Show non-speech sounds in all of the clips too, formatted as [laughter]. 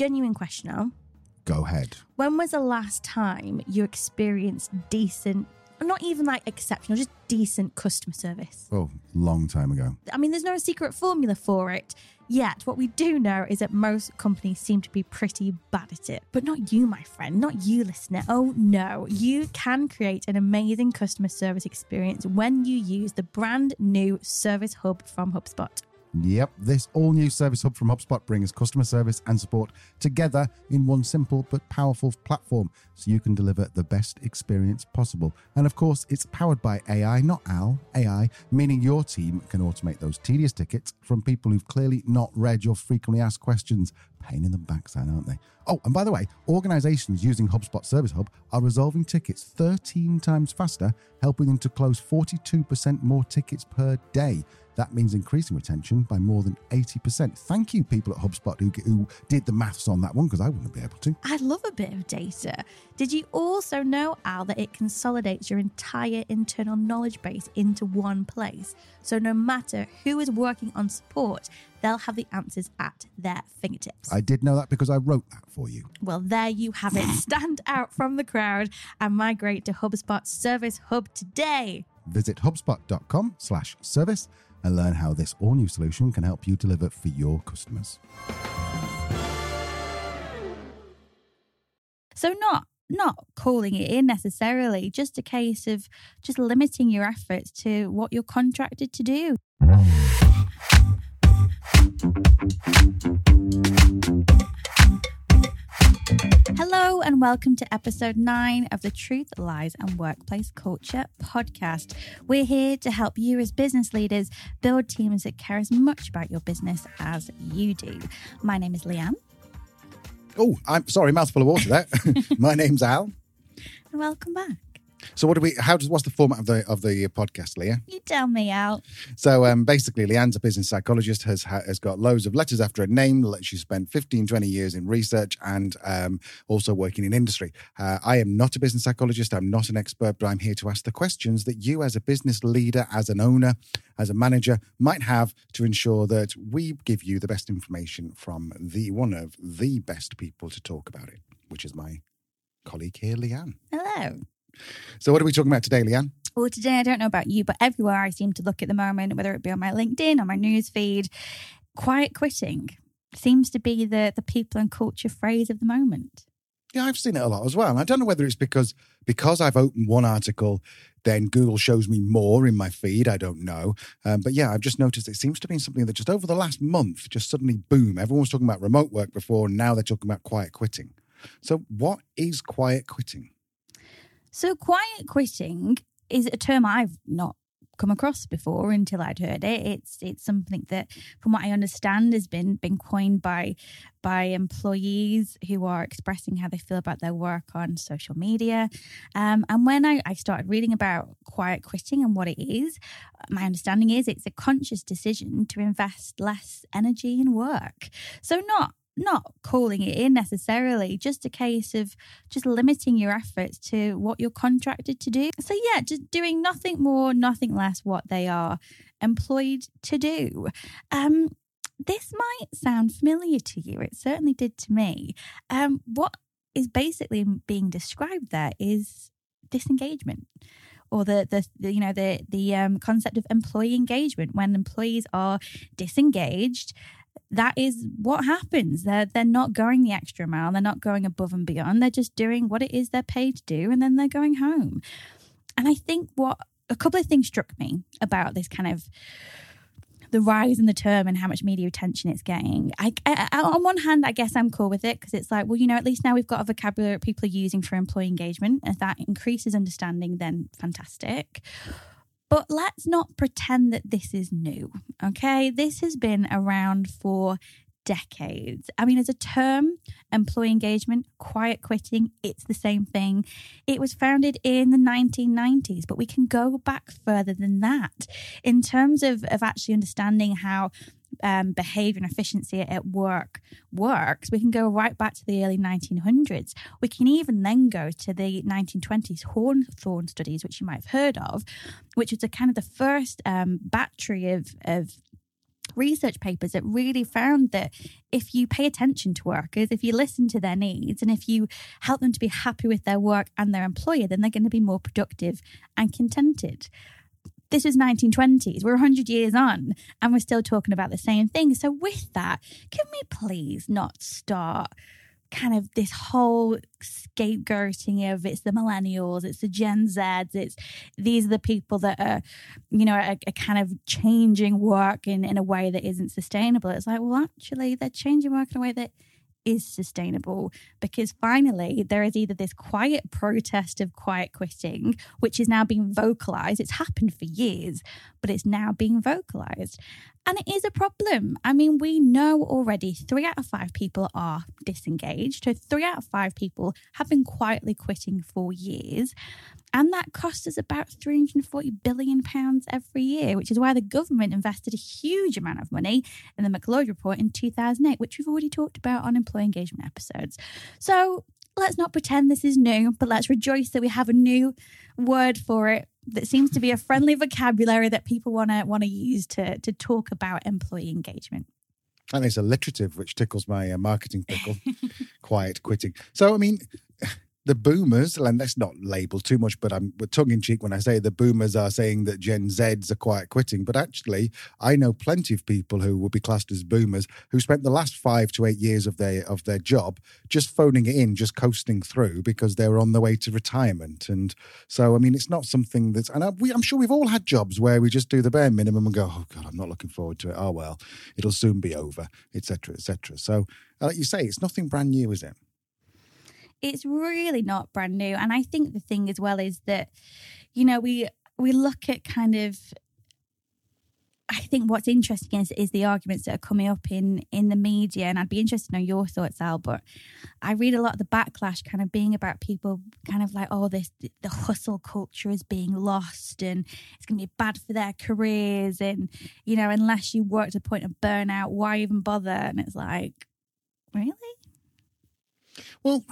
Genuine question now. Go ahead. When was the last time you experienced decent, not even like exceptional, just decent customer service? Oh, long time ago. I mean, there's no secret formula for it. Yet, what we do know is that most companies seem to be pretty bad at it. But not you, my friend, not you, listener. Oh no, you can create an amazing customer service experience when you use the brand new Service Hub from HubSpot. Yep, this all new Service Hub from HubSpot brings customer service and support together in one simple but powerful platform so you can deliver the best experience possible. And of course, it's powered by AI, not AL, AI, meaning your team can automate those tedious tickets from people who've clearly not read your frequently asked questions. Pain in the backside, aren't they? Oh, and by the way, organizations using HubSpot Service Hub are resolving tickets 13 times faster, helping them to close 42% more tickets per day. That means increasing retention by more than 80%. Thank you, people at HubSpot who, who did the maths on that one, because I wouldn't be able to. I love a bit of data. Did you also know, Al, that it consolidates your entire internal knowledge base into one place? So no matter who is working on support, they'll have the answers at their fingertips. I did know that because I wrote that for you. Well, there you have it. [laughs] Stand out from the crowd and migrate to HubSpot Service Hub today. Visit hubspot.com slash service and learn how this all new solution can help you deliver for your customers. So not not calling it in necessarily, just a case of just limiting your efforts to what you're contracted to do. Hello, and welcome to episode nine of the Truth, Lies, and Workplace Culture podcast. We're here to help you as business leaders build teams that care as much about your business as you do. My name is Leanne. Oh, I'm sorry, mouthful of water there. [laughs] My name's Al. And welcome back. So what do we? How does? What's the format of the of the podcast, Leah? You tell me, Al. So um, basically, Leanne's a business psychologist. has has got loads of letters after her name. She spent 15, 20 years in research and um, also working in industry. Uh, I am not a business psychologist. I'm not an expert, but I'm here to ask the questions that you, as a business leader, as an owner, as a manager, might have to ensure that we give you the best information from the one of the best people to talk about it, which is my colleague here, Leanne. Hello. So, what are we talking about today, Leanne? Well, today I don't know about you, but everywhere I seem to look at the moment, whether it be on my LinkedIn or my newsfeed, quiet quitting seems to be the the people and culture phrase of the moment. Yeah, I've seen it a lot as well. And I don't know whether it's because because I've opened one article, then Google shows me more in my feed. I don't know. Um, but yeah, I've just noticed it seems to be something that just over the last month, just suddenly boom, everyone was talking about remote work before, and now they're talking about quiet quitting. So, what is quiet quitting? So, quiet quitting is a term I've not come across before until I'd heard it. It's it's something that, from what I understand, has been been coined by by employees who are expressing how they feel about their work on social media. Um, and when I, I started reading about quiet quitting and what it is, my understanding is it's a conscious decision to invest less energy in work. So not not calling it in necessarily, just a case of just limiting your efforts to what you're contracted to do. So, yeah, just doing nothing more, nothing less what they are employed to do. Um, this might sound familiar to you. It certainly did to me. Um, what is basically being described there is disengagement or the, the, the, you know the the um, concept of employee engagement when employees are disengaged that is what happens. They're they're not going the extra mile. They're not going above and beyond. They're just doing what it is they're paid to do, and then they're going home. And I think what a couple of things struck me about this kind of the rise in the term and how much media attention it's getting. I, I, on one hand, I guess I'm cool with it because it's like, well, you know, at least now we've got a vocabulary people are using for employee engagement. If that increases understanding, then fantastic. But let's not pretend that this is new, okay? This has been around for decades. I mean, as a term, employee engagement, quiet quitting, it's the same thing. It was founded in the 1990s, but we can go back further than that in terms of, of actually understanding how um, behavior and efficiency at work works, we can go right back to the early 1900s. We can even then go to the 1920s Hawthorne studies, which you might have heard of, which was a kind of the first um, battery of, of research papers that really found that if you pay attention to workers, if you listen to their needs, and if you help them to be happy with their work and their employer, then they're going to be more productive and contented. This was 1920s. We're 100 years on and we're still talking about the same thing. So, with that, can we please not start kind of this whole scapegoating of it's the millennials, it's the Gen Zs, it's these are the people that are, you know, are, are, kind of changing work in, in a way that isn't sustainable. It's like, well, actually, they're changing work in a way that is sustainable because finally there is either this quiet protest of quiet quitting, which is now being vocalized. It's happened for years, but it's now being vocalized. And it is a problem. I mean, we know already three out of five people are disengaged. So, three out of five people have been quietly quitting for years. And that costs us about £340 billion every year, which is why the government invested a huge amount of money in the MacLeod report in 2008, which we've already talked about on employee engagement episodes. So, let's not pretend this is new, but let's rejoice that we have a new word for it that seems to be a friendly vocabulary that people want to want to use to to talk about employee engagement. And it's alliterative, which tickles my uh, marketing pickle. [laughs] Quiet quitting. So, I mean, the boomers, and let's not label too much, but I'm tongue in cheek when I say the boomers are saying that Gen Zs are quiet quitting. But actually, I know plenty of people who would be classed as boomers who spent the last five to eight years of their of their job just phoning it in, just coasting through because they were on their way to retirement. And so, I mean, it's not something that's, and I, we, I'm sure we've all had jobs where we just do the bare minimum and go, oh God, I'm not looking forward to it. Oh well, it'll soon be over, etc., etc. So, uh, like you say, it's nothing brand new, is it? It's really not brand new. And I think the thing as well is that, you know, we we look at kind of I think what's interesting is, is the arguments that are coming up in in the media, and I'd be interested to know your thoughts, Al. But I read a lot of the backlash, kind of being about people, kind of like, oh, this the hustle culture is being lost, and it's going to be bad for their careers, and you know, unless you work to the point of burnout, why even bother? And it's like, really? Well,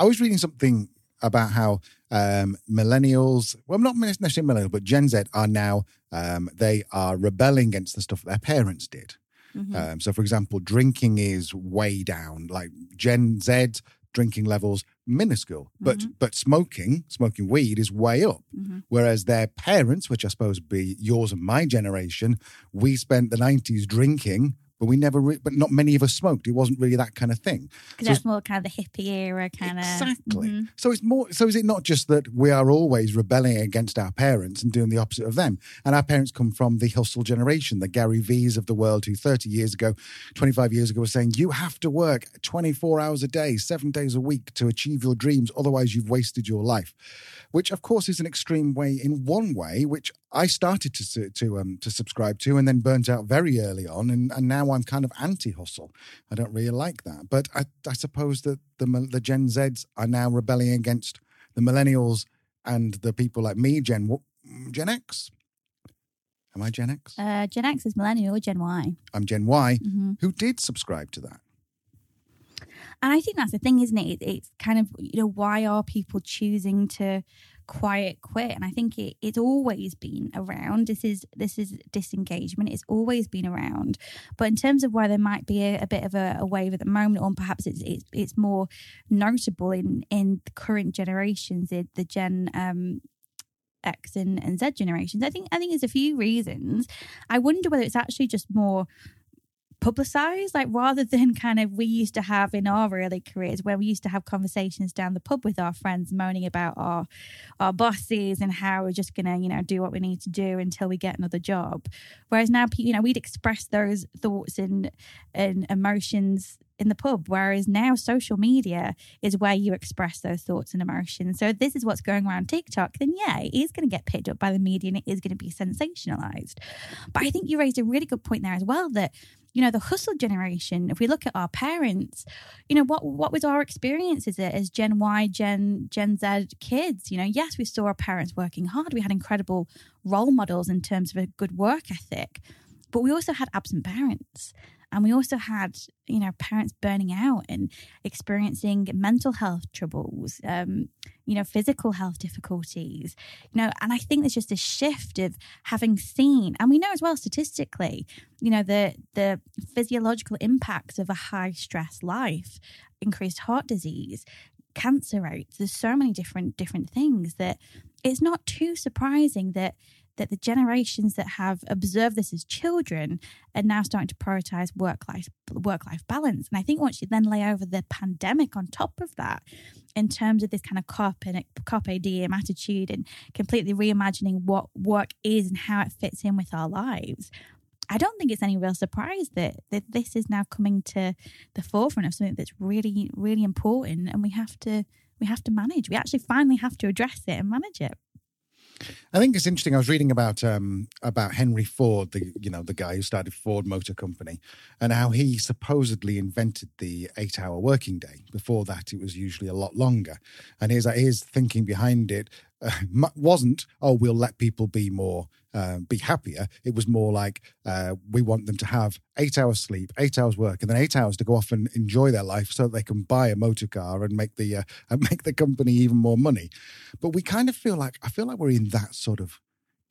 I was reading something about how um, millennials, well, not necessarily millennials, but Gen Z are now, um, they are rebelling against the stuff their parents did. Mm-hmm. Um, so, for example, drinking is way down. Like Gen Z drinking levels minuscule, but mm-hmm. but smoking, smoking weed is way up. Mm-hmm. Whereas their parents, which I suppose be yours and my generation, we spent the nineties drinking but we never, re- but not many of us smoked. It wasn't really that kind of thing. Because so that's more kind of the hippie era kind of. Exactly. Mm-hmm. So it's more. So is it not just that we are always rebelling against our parents and doing the opposite of them? And our parents come from the hustle generation, the Gary V's of the world, who 30 years ago, 25 years ago, were saying you have to work 24 hours a day, seven days a week to achieve your dreams. Otherwise, you've wasted your life. Which, of course, is an extreme way in one way, which I started to to um, to subscribe to, and then burnt out very early on, and, and now I'm kind of anti-hustle. I don't really like that, but I, I suppose that the the Gen Zs are now rebelling against the millennials and the people like me, Gen Gen X. Am I Gen X? Uh, Gen X is millennial, Gen Y. I'm Gen Y, mm-hmm. who did subscribe to that. And I think that's the thing, isn't it? It's kind of, you know, why are people choosing to quiet quit and i think it, it's always been around this is this is disengagement it's always been around but in terms of why there might be a, a bit of a, a, wave at the moment or perhaps it's it's, it's more notable in in the current generations the, the gen um X and, and Z generations. I think I think there's a few reasons. I wonder whether it's actually just more publicized like rather than kind of we used to have in our early careers where we used to have conversations down the pub with our friends moaning about our our bosses and how we're just gonna you know do what we need to do until we get another job whereas now you know we'd express those thoughts and and emotions in the pub. Whereas now social media is where you express those thoughts and emotions. So this is what's going around TikTok, then yeah, it is going to get picked up by the media and it is going to be sensationalized. But I think you raised a really good point there as well that you know the hustle generation if we look at our parents you know what what was our experience? As, as gen y gen gen z kids? You know yes we saw our parents working hard. We had incredible role models in terms of a good work ethic but we also had absent parents And we also had, you know, parents burning out and experiencing mental health troubles, um, you know, physical health difficulties, you know, and I think there's just a shift of having seen, and we know as well statistically, you know, the the physiological impacts of a high stress life, increased heart disease, cancer rates. There's so many different different things that it's not too surprising that that the generations that have observed this as children are now starting to prioritize work life work life balance. And I think once you then lay over the pandemic on top of that, in terms of this kind of carpe diem attitude and completely reimagining what work is and how it fits in with our lives. I don't think it's any real surprise that, that this is now coming to the forefront of something that's really, really important and we have to we have to manage. We actually finally have to address it and manage it. I think it's interesting. I was reading about um, about Henry Ford, the you know the guy who started Ford Motor Company, and how he supposedly invented the eight-hour working day. Before that, it was usually a lot longer. And his his thinking behind it uh, [laughs] wasn't, oh, we'll let people be more, uh, be happier. It was more like uh, we want them to have eight hours sleep, eight hours work, and then eight hours to go off and enjoy their life, so that they can buy a motor car and make the uh, [laughs] and make the company even more money. But we kind of feel like I feel like we're in that sort of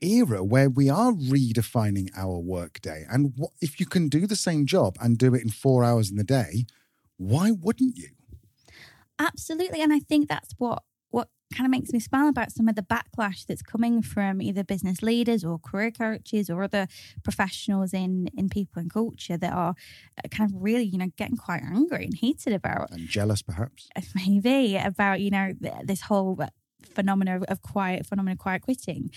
era where we are redefining our workday. And if you can do the same job and do it in four hours in the day, why wouldn't you? Absolutely, and I think that's what kind of makes me smile about some of the backlash that's coming from either business leaders or career coaches or other professionals in in people and culture that are uh, kind of really you know getting quite angry and heated about and jealous perhaps. [laughs] maybe about you know this whole phenomena of quiet phenomena of quiet quitting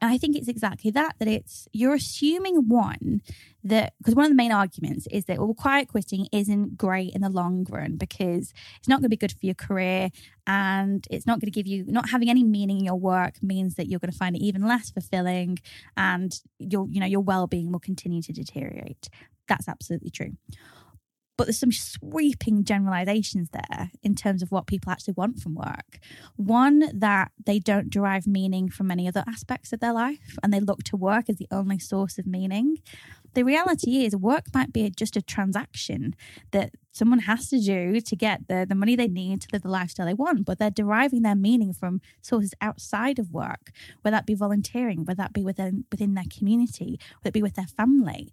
and I think it's exactly that, that it's, you're assuming one, that, because one of the main arguments is that, well, quiet quitting isn't great in the long run because it's not going to be good for your career and it's not going to give you, not having any meaning in your work means that you're going to find it even less fulfilling and your, you know, your well being will continue to deteriorate. That's absolutely true but there's some sweeping generalizations there in terms of what people actually want from work. One, that they don't derive meaning from any other aspects of their life and they look to work as the only source of meaning. The reality is, work might be just a transaction that someone has to do to get the, the money they need to live the lifestyle they want, but they're deriving their meaning from sources outside of work, whether that be volunteering, whether that be within, within their community, whether it be with their family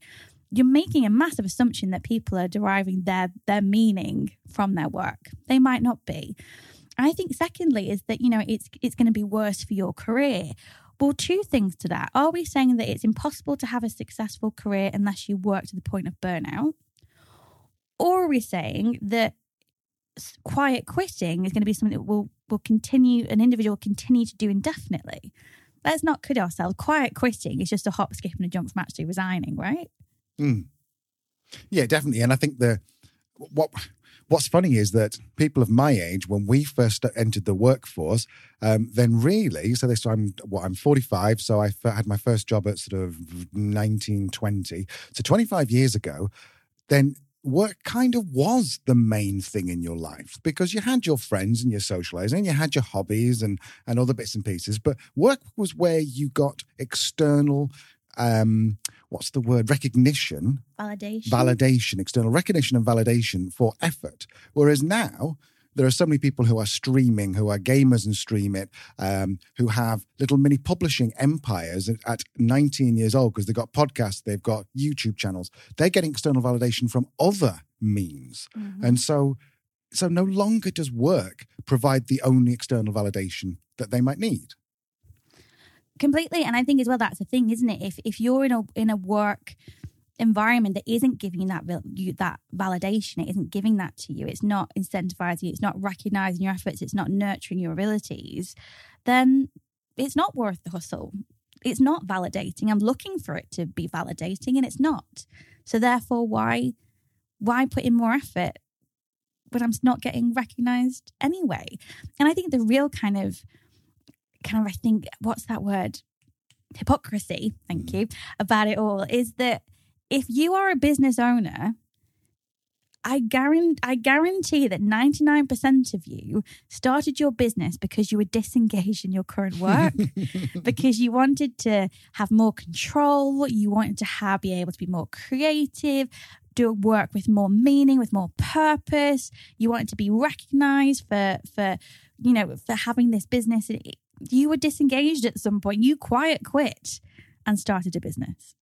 you're making a massive assumption that people are deriving their their meaning from their work. They might not be. I think secondly is that you know it's it's going to be worse for your career. Well, two things to that. Are we saying that it's impossible to have a successful career unless you work to the point of burnout? Or are we saying that quiet quitting is going to be something that will will continue an individual will continue to do indefinitely? Let's not kid ourselves. Quiet quitting is just a hop, skip, and a jump from actually resigning, right? Mm. Yeah, definitely. And I think the what what's funny is that people of my age, when we first entered the workforce, um, then really, so this I'm what I'm 45, so I had my first job at sort of 1920, so 25 years ago. Then work kind of was the main thing in your life because you had your friends and your socializing, you had your hobbies and and other bits and pieces, but work was where you got external um, what's the word recognition validation validation external recognition and validation for effort whereas now there are so many people who are streaming, who are gamers and stream it, um, who have little mini publishing empires at 19 years old because they've got podcasts, they've got YouTube channels. They're getting external validation from other means. Mm-hmm. And so, so no longer does work provide the only external validation that they might need completely and i think as well that's the thing isn't it? If if you're in a in a work environment that isn't giving you that you that validation it isn't giving that to you it's not incentivizing you it's not recognizing your efforts it's not nurturing your abilities then it's not worth the hustle. It's not validating. I'm looking for it to be validating and it's not. So therefore why why put in more effort when i'm not getting recognized anyway? And i think the real kind of kind of, I think, what's that word? Hypocrisy, thank mm. you, about it all is that if you are a business owner, I guarantee, I guarantee that 99% of you started your business because you were disengaged in your current work, [laughs] because you wanted to have more control, you wanted to have, be able to be more creative, do work with more meaning, with more purpose. You wanted to be recognized for for you know for having this business. You were disengaged at some point. You quiet quit and started a business.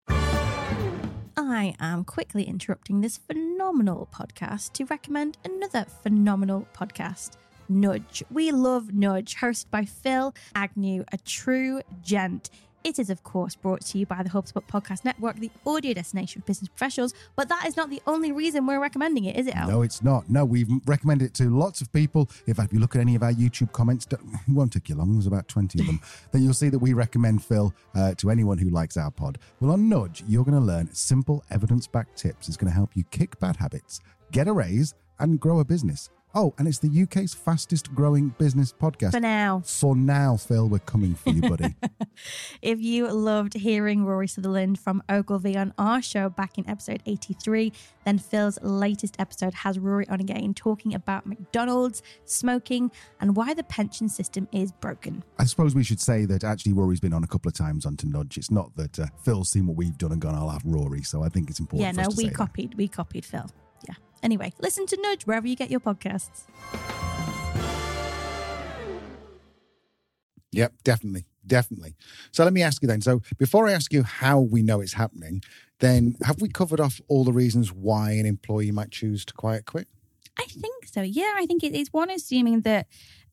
I am quickly interrupting this phenomenal podcast to recommend another phenomenal podcast. Nudge. We love Nudge, hosted by Phil Agnew, a true gent. It is, of course, brought to you by the HubSpot Podcast Network, the audio destination for business professionals. But that is not the only reason we're recommending it, is it, Al? No, it's not. No, we've recommended it to lots of people. If you look at any of our YouTube comments, [laughs] it won't take you long. There's about 20 of them. [laughs] then you'll see that we recommend Phil uh, to anyone who likes our pod. Well, on Nudge, you're going to learn simple evidence backed tips. It's going to help you kick bad habits, get a raise, and grow a business. Oh, and it's the UK's fastest growing business podcast. For now. For now, Phil, we're coming for you, buddy. [laughs] if you loved hearing Rory Sutherland from Ogilvy on our show back in episode 83, then Phil's latest episode has Rory on again talking about McDonald's, smoking, and why the pension system is broken. I suppose we should say that actually Rory's been on a couple of times on to Nudge. It's not that uh, Phil's seen what we've done and gone, I'll have Rory. So I think it's important. Yeah, no, we copied. That. We copied Phil. Anyway, listen to Nudge wherever you get your podcasts. Yep, definitely. Definitely. So let me ask you then. So before I ask you how we know it's happening, then have we covered off all the reasons why an employee might choose to quiet quit? I think so. Yeah, I think it is one assuming that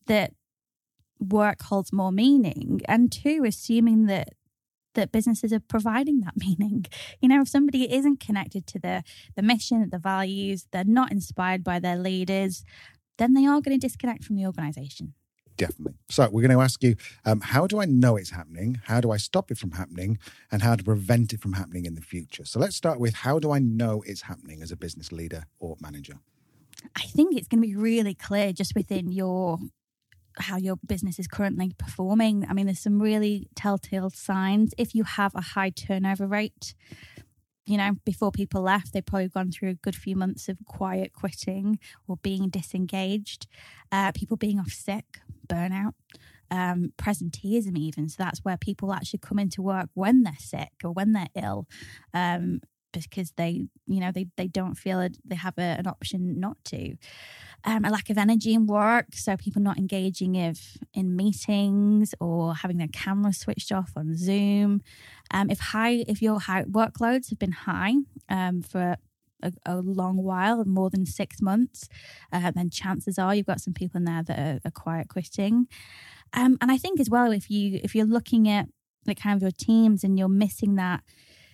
that work holds more meaning, and two assuming that that businesses are providing that [laughs] meaning. You know, if somebody isn't connected to the the mission, the values, they're not inspired by their leaders, then they are going to disconnect from the organization. Definitely. So we're going to ask you, um, how do I know it's happening? How do I stop it from happening? And how to prevent it from happening in the future? So let's start with how do I know it's happening as a business leader or manager? I think it's going to be really clear just within your how your business is currently performing. I mean, there's some really telltale signs. If you have a high turnover rate, you know, before people left, they've probably gone through a good few months of quiet quitting or being disengaged, uh, people being off sick, burnout, um, presenteeism, even. So that's where people actually come into work when they're sick or when they're ill. Um, because they, you know, they, they don't feel it, they have a, an option not to um, a lack of energy in work. So people not engaging if in meetings or having their camera switched off on Zoom. Um, if high, if your high workloads have been high um, for a, a, long while, more than six months, uh, then chances are you've got some people in there that are, are quiet quitting. Um, and I think as well, if you if you're looking at like kind of your teams and you're missing that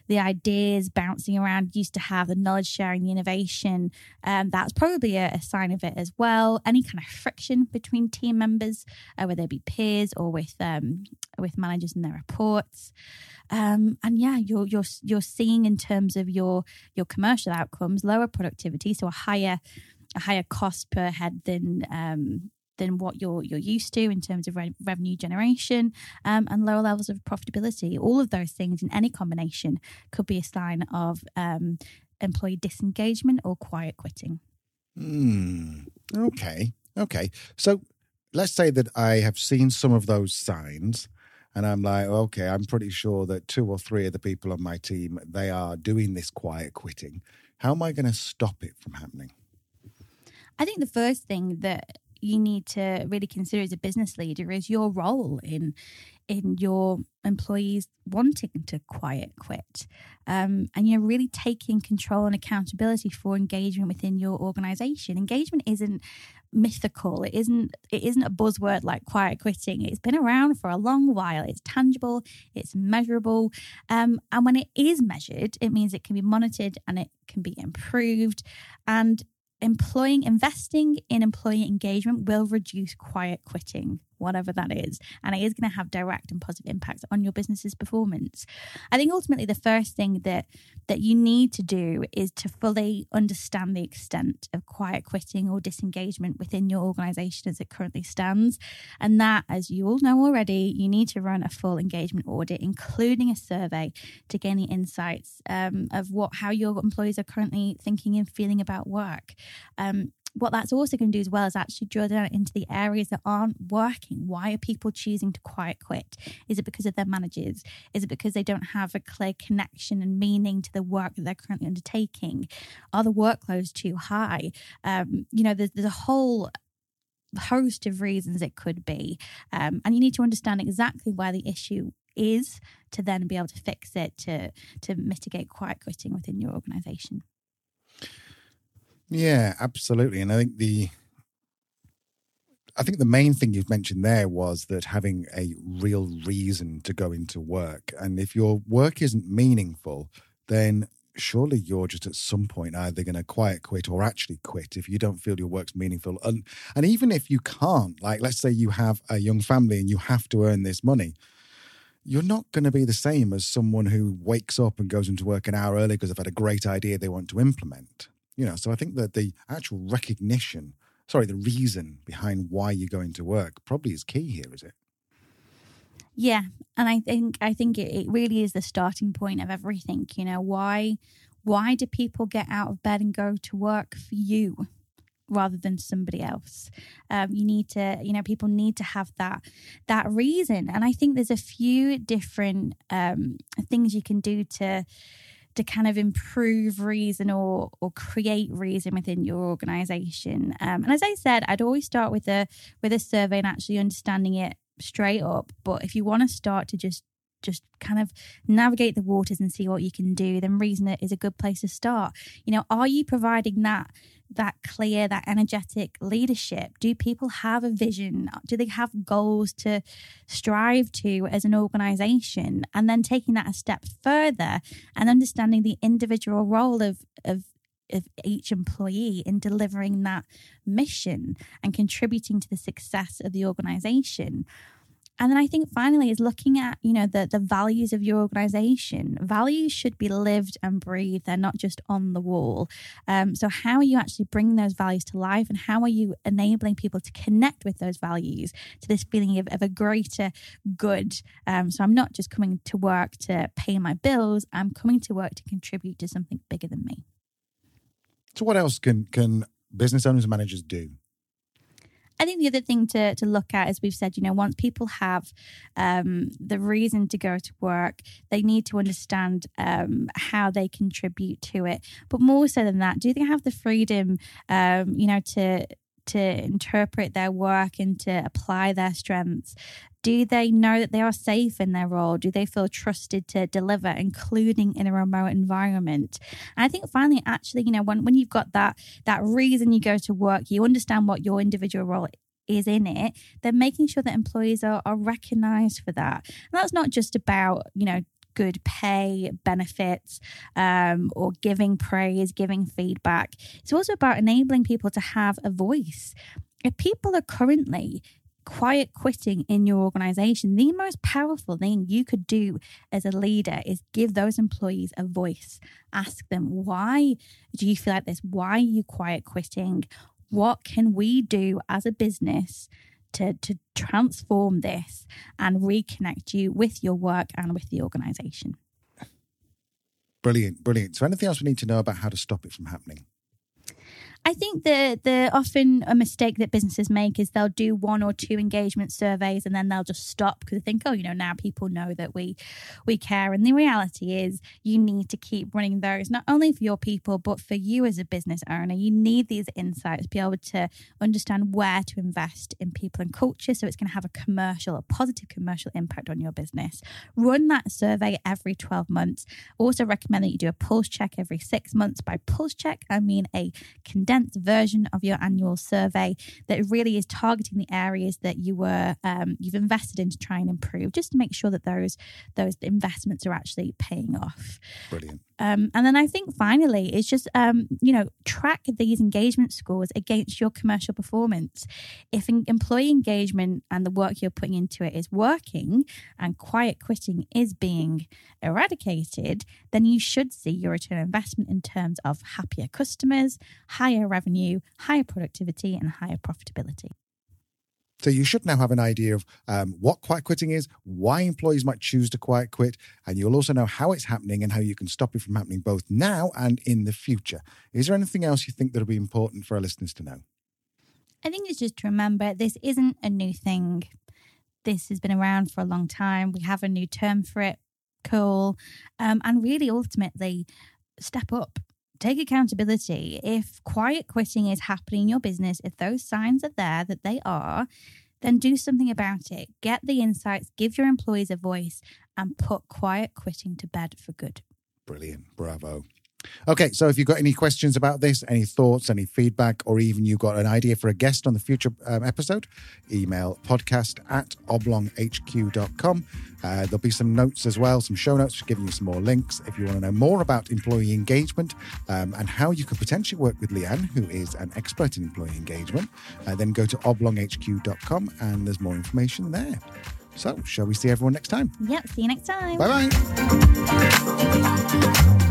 the ideas bouncing around used to have, the knowledge sharing, the innovation. Um, that's probably a, a, sign of it as well. Any kind of friction between team members, uh, whether it be peers or with um, with managers and their reports. Um, and yeah, you're you're you're seeing in terms of your your commercial outcomes lower productivity, so a higher a higher cost per head than um, than what you're you're used to in terms of re- revenue generation um, and lower levels of profitability. All of those things in any combination could be a sign of um, employee disengagement or quiet quitting. Hmm. Okay. Okay. So let's say that I have seen some of those signs and I'm like, okay, I'm pretty sure that two or three of the people on my team they are doing this quiet quitting. How am I going to stop it from happening? I think the first thing that you need to really consider as a business leader is your role in in your employees wanting to quiet quit. Um, and you're really taking control and accountability for engagement within your organization. Engagement isn't mythical. It isn't it isn't a buzzword like quiet quitting. It's been around for a long while. It's tangible. It's measurable. Um, and when it is measured it means it can be monitored and it can be improved. And employing investing in employee engagement will reduce quiet quitting whatever that is. And it is going to have direct and positive impacts on your business's performance. I think ultimately the first thing that that you need to do is to fully understand the extent of quiet quitting or disengagement within your organization as it currently stands. And that, as you all know already, you need to run a full engagement audit, including a survey to gain the insights um, of what how your employees are currently thinking and feeling about work. Um, what that's also going to do as well is actually drill down into the areas that aren't working. Why are people choosing to quiet quit? Is it because of their managers? Is it because they don't have a clear connection and meaning to the work that they're currently undertaking? Are the workloads too high? Um, you know, there's, there's a whole host of reasons it could be. Um, and you need to understand exactly where the issue is to then be able to fix it to to mitigate quiet quitting within your organization. Yeah, absolutely. And I think the I think the main thing you've mentioned there was that having a real reason to go into work. And if your work isn't meaningful, then surely you're just at some point either going to quiet quit or actually quit if you don't feel your work's meaningful. And, and even if you can't, like let's say you have a young family and you have to earn this money, you're not going to be the same as someone who wakes up and goes into work an hour early because they've had a great idea they want to implement. You know, so I think that the actual recognition, sorry, the reason behind why you're going to work probably is key here, is it? Yeah, and I think I think it, it really is the starting point of everything. You know, why why do people get out of bed and go to work for you? rather than somebody else um, you need to you know people need to have that that reason and i think there's a few different um, things you can do to to kind of improve reason or or create reason within your organization. Um, and as I said, I'd always start with a with a survey and actually understanding it straight up. But if you want to start to just just kind of navigate the waters and see what you can do, then reason is a good place to start. You know, are you providing that that clear, that energetic leadership? Do people have a vision? Do they have goals to strive to as an organization? And then taking that a step further and understanding the individual role of of of each employee in delivering that mission and contributing to the success of the organization and then I think finally is looking at, you know, the the values of your organization. Values should be lived and breathed. They're not just on the wall. Um, so how are you actually bringing those values to life and how are you enabling people to connect with those values to this feeling of, of a greater good? Um, so I'm not just coming to work to pay my bills. I'm coming to work to contribute to something bigger than me. So what else can can business owners and managers do I think the other thing to, to look at, as we've said, you know, once people have um, the reason to go to work, they need to understand um, how they contribute to it. But more so than that, do they have the freedom, um, you know, to to interpret their work and to apply their strengths? Do they know that they are safe in their role? Do they feel trusted to deliver, including in a remote environment? And I think finally, actually, you know, when, when you've got that that reason you go to work, you understand what your individual role is in it, then making sure that employees are, are recognized for that. And that's not just about, you know, good pay, benefits, um, or giving praise, giving feedback. It's also about enabling people to have a voice. If people are currently quiet quitting in your organization, the most powerful thing you could do as a leader is give those employees a voice. Ask them, why do you feel like this? Why are you quiet quitting? What can we do as a business to, to transform this and reconnect you with your work and with the organization. Brilliant, brilliant. So, anything else we need to know about how to stop it from happening? I think the the often a mistake that businesses make is they'll do one or two engagement surveys and then they'll just stop because they think, oh, you know, now people know that we we care. And the reality is, you need to keep running those not only for your people but for you as a business owner. You need these insights to be able to understand where to invest in people and culture, so it's going to have a commercial, a positive commercial impact on your business. Run that survey every twelve months. Also recommend that you do a pulse check every six months. By pulse check, I mean a condensed condensed version of your annual survey that really is targeting the areas that you were um, you've invested in to try and improve, just to make sure that those those investments are actually paying off. Brilliant. Um, and then I think finally, it's just, um, you know, track these engagement scores against your commercial performance. If employee engagement and the work you're putting into it is working and quiet quitting is being eradicated, then you should see your return on investment in terms of happier customers, higher revenue, higher productivity, and higher profitability. So you should now have an idea of um, what quiet quitting is, why employees might choose to quiet quit, and you'll also know how it's happening and how you can stop it from happening both now and in the future. Is there anything else you think that'll be important for our listeners to know? I think it's just to remember this isn't a new thing. This has been around for a long time. We have a new term for it. Cool. Um, and really, ultimately, step up. Take accountability. If quiet quitting is happening in your business, if those signs are there that they are, then do something about it. Get the insights, give your employees a voice, and put quiet quitting to bed for good. Brilliant. Bravo. Okay, so if you've got any questions about this, any thoughts, any feedback, or even you've got an idea for a guest on the future um, episode, email podcast at oblonghq.com. Uh, there'll be some notes as well, some show notes, giving you some more links. If you want to know more about employee engagement um, and how you could potentially work with Leanne, who is an expert in employee engagement, uh, then go to oblonghq.com and there's more information there. So, shall we see everyone next time? Yep, see you next time. Bye bye.